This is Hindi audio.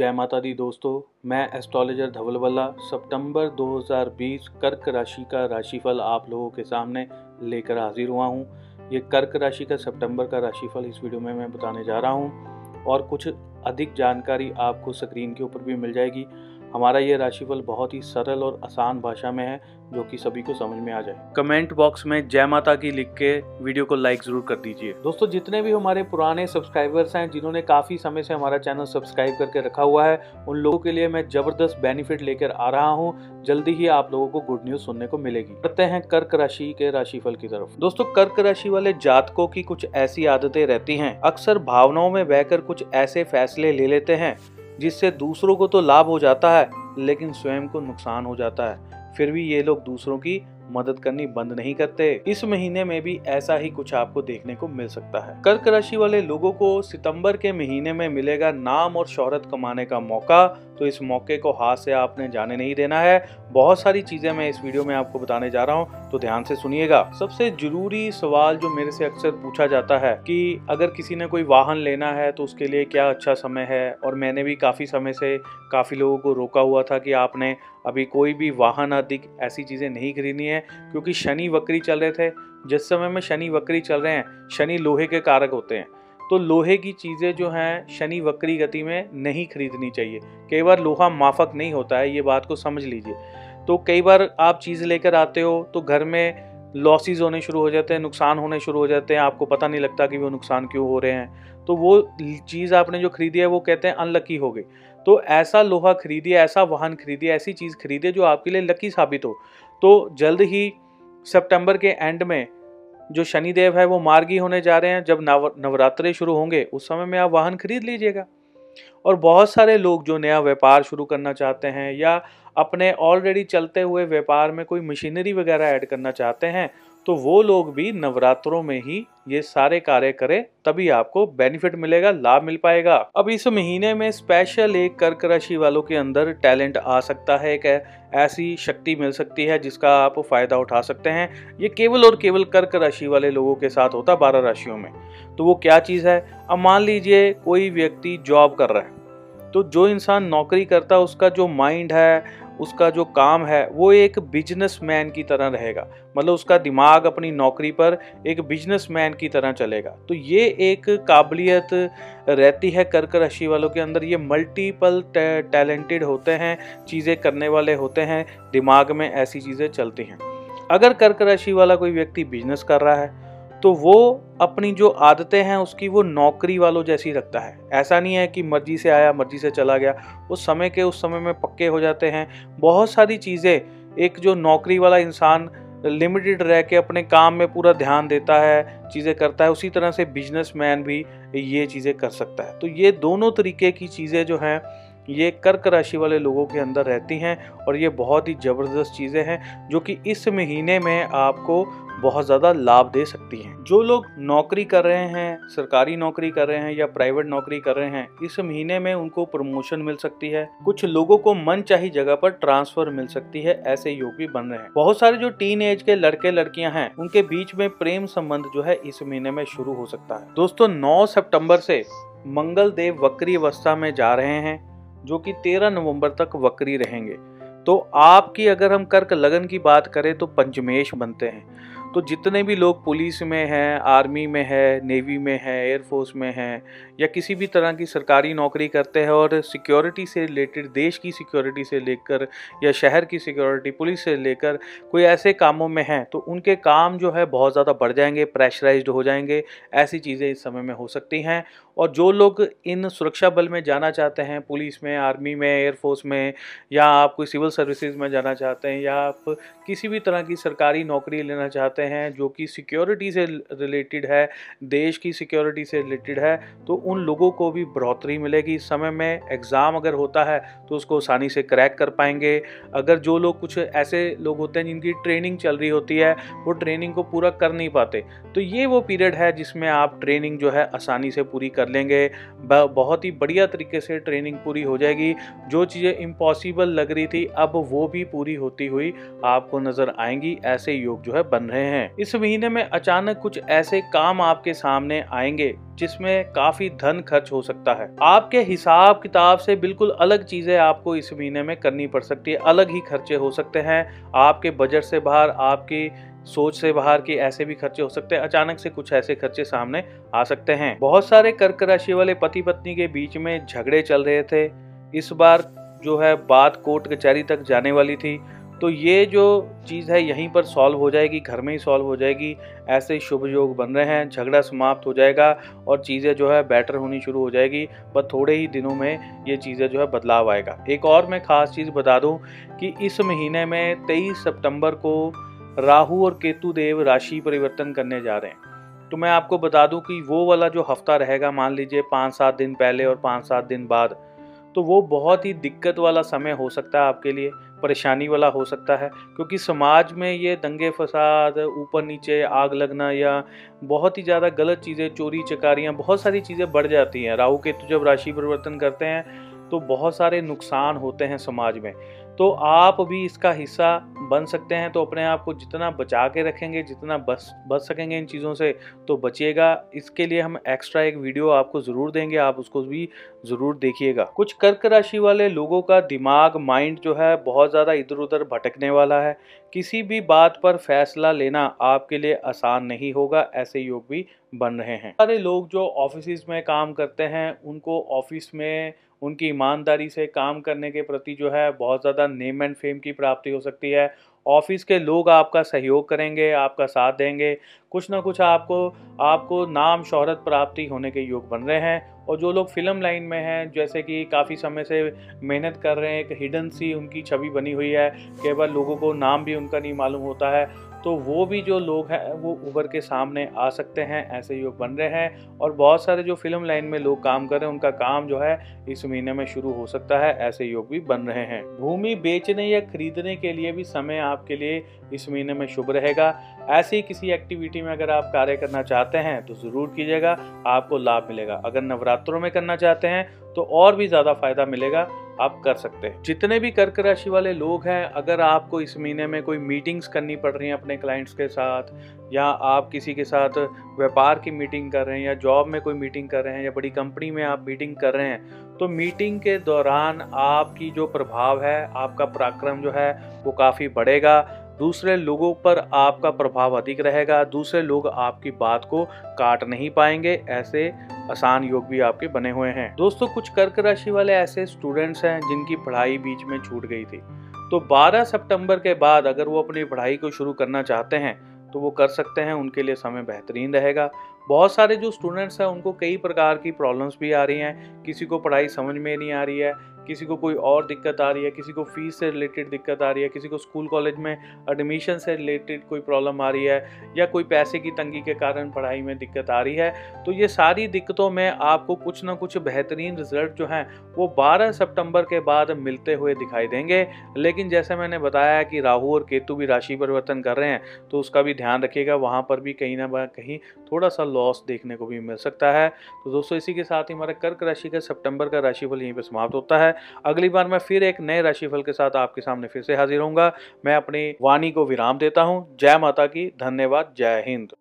जय माता दी दोस्तों, मैं एस्ट्रोलॉजर धवल वल्ला सितंबर 2020 कर्क राशि का राशिफल आप लोगों के सामने लेकर हाजिर हुआ हूँ। ये कर्क राशि का सितंबर का राशिफल इस वीडियो में मैं बताने जा रहा हूँ और कुछ अधिक जानकारी आपको स्क्रीन के ऊपर भी मिल जाएगी। हमारा ये राशिफल बहुत ही सरल और आसान भाषा में है जो कि सभी को समझ में आ जाए। कमेंट बॉक्स में जय माता की लिख के वीडियो को लाइक ज़रूर कर दीजिए। दोस्तों जितने भी हमारे पुराने सब्सक्राइबर्स हैं जिन्होंने काफ़ी समय से हमारा चैनल सब्सक्राइब करके रखा हुआ है उन लोगों के लिए मैं ज़बरदस्त बेनिफिट लेकर आ रहा हूँ। जल्दी ही आप लोगों को गुड न्यूज़ सुनने को मिलेगी। करते हैं कर्क राशि के राशिफल की तरफ़। दोस्तों कर्क राशि वाले जातकों की कुछ ऐसी आदतें रहती हैं। अक्सर भावनाओं में बहकर कुछ ऐसे फैसले ले लेते हैं जिससे दूसरों को तो लाभ हो जाता है, लेकिन स्वयं को नुकसान हो जाता है। फिर भी ये लोग दूसरों की मदद करनी बंद नहीं करते। इस महीने में भी ऐसा ही कुछ आपको देखने को मिल सकता है। कर्क राशि वाले लोगों को सितंबर के महीने में मिलेगा नाम और शोहरत कमाने का मौका। तो इस मौके को हाथ से आपने जाने नहीं देना है। बहुत सारी चीज़ें मैं इस वीडियो में आपको बताने जा रहा हूँ। तो ध्यान से सुनिएगा। सबसे ज़रूरी सवाल जो मेरे से अक्सर पूछा जाता है कि अगर किसी ने कोई वाहन लेना है तो उसके लिए क्या अच्छा समय है? और मैंने भी काफ़ी समय से काफ़ी लोगों को रोका हुआ था कि आपने अभी कोई भी वाहन आदि ऐसी चीज़ें नहीं खरीदनी है। क्योंकि शनि वक्री चल रहे थे। जिस समय में शनि वक्री चल रहे हैं, शनि लोहे के कारक होते हैं। तो लोहे की चीज़ें जो हैं, शनि वक्री गति में नहीं खरीदनी चाहिए। कई बार लोहा माफक नहीं होता है, ये बात को समझ लीजिए। तो कई बार आप चीज़ लेकर आते हो तो घर में लॉसेस होने शुरू हो जाते हैं, नुकसान होने शुरू हो जाते हैं, आपको पता नहीं लगता कि वो नुकसान क्यों हो रहे हैं। तो वो चीज़ आपने जो खरीदी है, वो कहते हैं अनलकी हो गई। तो ऐसा लोहा खरीदिए, ऐसा वाहन खरीदिए, ऐसी चीज़ खरीदिए जो आपके लिए लकी साबित हो। तो जल्द ही सितंबर के एंड में जो शनिदेव है, वो मार्गी होने जा रहे हैं। जब नव, नवरात्रे शुरू होंगे, उस समय में आप वाहन खरीद लीजिएगा। और बहुत सारे लोग जो नया व्यापार शुरू करना चाहते हैं या अपने ऑलरेडी चलते हुए व्यापार में कोई मशीनरी वगैरह ऐड करना चाहते हैं तो वो लोग भी नवरात्रों में ही ये सारे कार्य करें, तभी आपको बेनिफिट मिलेगा, लाभ मिल पाएगा। अब इस महीने में स्पेशल एक कर्क राशि वालों के अंदर टैलेंट आ सकता है, एक ऐसी शक्ति मिल सकती है जिसका आप फ़ायदा उठा सकते हैं। ये केवल और केवल कर्क राशि वाले लोगों के साथ होता है बारह राशियों में। तो वो क्या चीज़ है? अब मान लीजिए कोई व्यक्ति जॉब कर रहा है तो जो इंसान नौकरी करता है, उसका जो माइंड है उसका जो काम है, वो एक बिजनेसमैन की तरह रहेगा। मतलब उसका दिमाग अपनी नौकरी पर एक बिजनेसमैन की तरह चलेगा। तो ये एक काबिलियत रहती है कर्क राशि वालों के अंदर। ये मल्टीपल टैलेंटेड होते हैं, चीज़ें करने वाले होते हैं, दिमाग में ऐसी चीज़ें चलती हैं। अगर कर्क राशि वाला कोई व्यक्ति बिज़नेस कर रहा है तो वो अपनी जो आदतें हैं उसकी वो नौकरी वालों जैसी रखता है। ऐसा नहीं है कि मर्ज़ी से आया, मर्ज़ी से चला गया। उस समय के उस समय में पक्के हो जाते हैं। बहुत सारी चीज़ें, एक जो नौकरी वाला इंसान लिमिटेड रह के अपने काम में पूरा ध्यान देता है, चीज़ें करता है, उसी तरह से बिजनेसमैन भी ये चीज़ें कर सकता है। तो ये दोनों तरीके की चीज़ें जो हैं, ये कर्क राशि वाले लोगों के अंदर रहती हैं और ये बहुत ही ज़बरदस्त चीज़ें हैं, जो कि इस महीने में आपको बहुत ज़्यादा लाभ दे सकती हैं। जो लोग नौकरी कर रहे हैं, सरकारी नौकरी कर रहे हैं या प्राइवेट नौकरी कर रहे हैं, इस महीने में उनको प्रमोशन मिल सकती है। कुछ लोगों को मन चाही जगह पर ट्रांसफ़र मिल सकती है, ऐसे योग भी बन रहे हैं। बहुत सारे जो टीन एज के लड़के लड़कियाँ हैं, उनके बीच में प्रेम संबंध जो है, इस महीने में शुरू हो सकता है। दोस्तों, नौ सितंबर से मंगल देव वक्री अवस्था में जा रहे हैं, जो कि 13 नवंबर तक वक्री रहेंगे। तो आपकी अगर हम कर्क लगन की बात करें तो पंचमेश बनते हैं। तो जितने भी लोग पुलिस में हैं, आर्मी में है, नेवी में है एयरफोर्स में हैं, या किसी भी तरह की सरकारी नौकरी करते हैं और सिक्योरिटी से रिलेटेड, देश की सिक्योरिटी से लेकर या शहर की सिक्योरिटी, पुलिस से लेकर कोई ऐसे कामों में हैं तो उनके काम जो है बहुत ज़्यादा बढ़ जाएँगे प्रेशराइज हो जाएँगे, ऐसी चीज़ें इस समय में हो सकती हैं। और जो लोग इन सुरक्षा बल में जाना चाहते हैं, पुलिस में, आर्मी में एयरफोर्स में, या आप कोई सिविल सर्विसेज़ में जाना चाहते हैं, या आप किसी भी तरह की सरकारी नौकरी लेना चाहते हैं, जो कि सिक्योरिटी से रिलेटेड है, देश की सिक्योरिटी से रिलेटेड है तो उन लोगों को भी बढ़ोतरी मिलेगी। इस समय में एग्ज़ाम अगर होता है तो उसको आसानी से क्रैक कर पाएँगे। अगर जो लोग कुछ ऐसे लोग होते हैं, जिनकी ट्रेनिंग चल रही होती है, वो ट्रेनिंग को पूरा कर नहीं पाते तो ये वो पीरियड है जिसमें आप ट्रेनिंग जो है, आसानी से पूरी कर लेंगे। बहुत ही बढ़िया तरीके से ट्रेनिंग पूरी हो जाएगी। जो चीज़ें इम्पॉसिबल लग रही थी, अब वो भी पूरी होती हुई आपको नज़र आएँगी, ऐसे योग जो है बन रहे हैं। इस महीने में अचानक कुछ ऐसे काम आपके सामने आएँगे, जिसमें काफ़ी धन खर्च हो सकता है। आपके हिसाब किताब से बिल्कुल अलग चीज़ें आपको इस महीने में करनी पड़ सकती है, अलग ही खर्चे हो सकते हैं। आपके बजट से बाहर, आपकी सोच से बाहर के ऐसे भी खर्चे हो सकते हैं, अचानक से कुछ ऐसे खर्चे सामने आ सकते हैं। बहुत सारे कर्क राशि वाले पति पत्नी के बीच में झगड़े चल रहे थे। इस बार जो है बात कोर्ट कचहरी तक जाने वाली थी। तो ये जो चीज़ है, यहीं पर सॉल्व हो जाएगी, घर में ही सॉल्व हो जाएगी। ऐसे शुभ योग बन रहे हैं, झगड़ा समाप्त हो जाएगा और चीज़ें जो है बेटर होनी शुरू हो जाएगी। बस थोड़े ही दिनों में ये चीज़ें जो है बदलाव आएगा। एक और मैं ख़ास चीज़ बता दूँ कि इस महीने में तेईस सितंबर को राहु और केतु देव राशि परिवर्तन करने जा रहे हैं। तो मैं आपको बता दूँ कि वो वाला जो हफ़्ता रहेगा, मान लीजिए पाँच सात दिन पहले और पाँच सात दिन बाद तो वो बहुत ही दिक्कत वाला समय हो सकता है आपके लिए, परेशानी वाला हो सकता है, क्योंकि समाज में ये दंगे फसाद, ऊपर नीचे आग लगना या बहुत ही ज़्यादा गलत चीज़ें चोरी चकारियाँ बहुत सारी चीज़ें बढ़ जाती हैं। राहु, केतु जब राशि परिवर्तन करते हैं तो बहुत सारे नुकसान होते हैं समाज में। तो आप भी इसका हिस्सा बन सकते हैं तो अपने आप को जितना बचा के रखेंगे, जितना बच बच सकेंगे इन चीज़ों से तो बचिएगा। इसके लिए हम एक्स्ट्रा एक वीडियो आपको ज़रूर देंगे, आप उसको भी ज़रूर देखिएगा। कुछ कर्क राशि वाले लोगों का दिमाग माइंड जो है, बहुत ज़्यादा इधर उधर भटकने वाला है। किसी भी बात पर फैसला लेना आपके लिए आसान नहीं होगा, ऐसे योग भी बन रहे हैं। सारे लोग जो ऑफ़िस में काम करते हैं, उनको ऑफ़िस में उनकी ईमानदारी से काम करने के प्रति जो है, बहुत ज़्यादा नेम एंड फेम की प्राप्ति हो सकती है। ऑफ़िस के लोग आपका सहयोग करेंगे, आपका साथ देंगे। कुछ ना कुछ आपको आपको नाम शोहरत प्राप्ति होने के योग बन रहे हैं। और जो लोग फ़िल्म लाइन में हैं, जैसे कि काफ़ी समय से मेहनत कर रहे हैं, एक हिडन सी उनकी छवि बनी हुई है। केवल लोगों को नाम भी उनका नहीं मालूम होता है। तो वो भी जो लोग हैं, वो उभर के सामने आ सकते हैं, ऐसे योग बन रहे हैं। और बहुत सारे जो फ़िल्म लाइन में लोग काम कर रहे हैं, उनका काम जो है, इस महीने में शुरू हो सकता है, ऐसे योग भी बन रहे हैं। भूमि बेचने या खरीदने के लिए भी समय आपके लिए इस महीने में शुभ रहेगा। ऐसी किसी एक्टिविटी में अगर आप कार्य करना चाहते हैं तो ज़रूर कीजिएगा, आपको लाभ मिलेगा। अगर नवरात्रों में करना चाहते हैं तो और भी ज़्यादा फ़ायदा मिलेगा। आप कर सकते हैं। जितने भी कर्क राशि वाले लोग हैं, अगर आपको इस महीने में कोई मीटिंग्स करनी पड़ रही हैं अपने क्लाइंट्स के साथ, या आप किसी के साथ व्यापार की मीटिंग कर रहे हैं, या जॉब में कोई मीटिंग कर रहे हैं, या बड़ी कंपनी में आप मीटिंग कर रहे हैं तो मीटिंग के दौरान आपकी जो प्रभाव है, आपका पराक्रम जो है, वो काफ़ी बढ़ेगा। दूसरे लोगों पर आपका प्रभाव अधिक रहेगा, दूसरे लोग आपकी बात को काट नहीं पाएँगे, ऐसे आसान योग भी आपके बने हुए हैं। दोस्तों, कुछ कर्क राशि वाले ऐसे स्टूडेंट्स हैं जिनकी पढ़ाई बीच में छूट गई थी। तो 12 सितंबर के बाद अगर वो अपनी पढ़ाई को शुरू करना चाहते हैं तो वो कर सकते हैं, उनके लिए समय बेहतरीन रहेगा। बहुत सारे जो स्टूडेंट्स हैं, उनको कई प्रकार की प्रॉब्लम्स भी आ रही हैं। किसी को पढ़ाई समझ में नहीं आ रही है, किसी को कोई और दिक्कत आ रही है, किसी को फ़ीस से रिलेटेड दिक्कत आ रही है, किसी को स्कूल कॉलेज में एडमिशन से रिलेटेड कोई प्रॉब्लम आ रही है, या कोई पैसे की तंगी के कारण पढ़ाई में दिक्कत आ रही है। तो ये सारी दिक्कतों में आपको कुछ ना कुछ बेहतरीन रिज़ल्ट जो हैं, वो 12 सितंबर के बाद मिलते हुए दिखाई देंगे। लेकिन जैसे मैंने बताया कि राहु और केतु भी राशि परिवर्तन कर रहे हैं तो उसका भी ध्यान रखिएगा, वहाँ पर भी कहीं ना कहीं थोड़ा सा लॉस देखने को भी मिल सकता है। तो दोस्तों, इसी के साथ ही हमारा कर्क राशि का सितंबर का राशिफल यहीं पर समाप्त होता है। अगली बार मैं फिर एक नए राशिफल के साथ आपके सामने फिर से हाजिर होऊँगा। मैं अपनी वाणी को विराम देता हूँ। जय माता की, धन्यवाद, जय हिंद।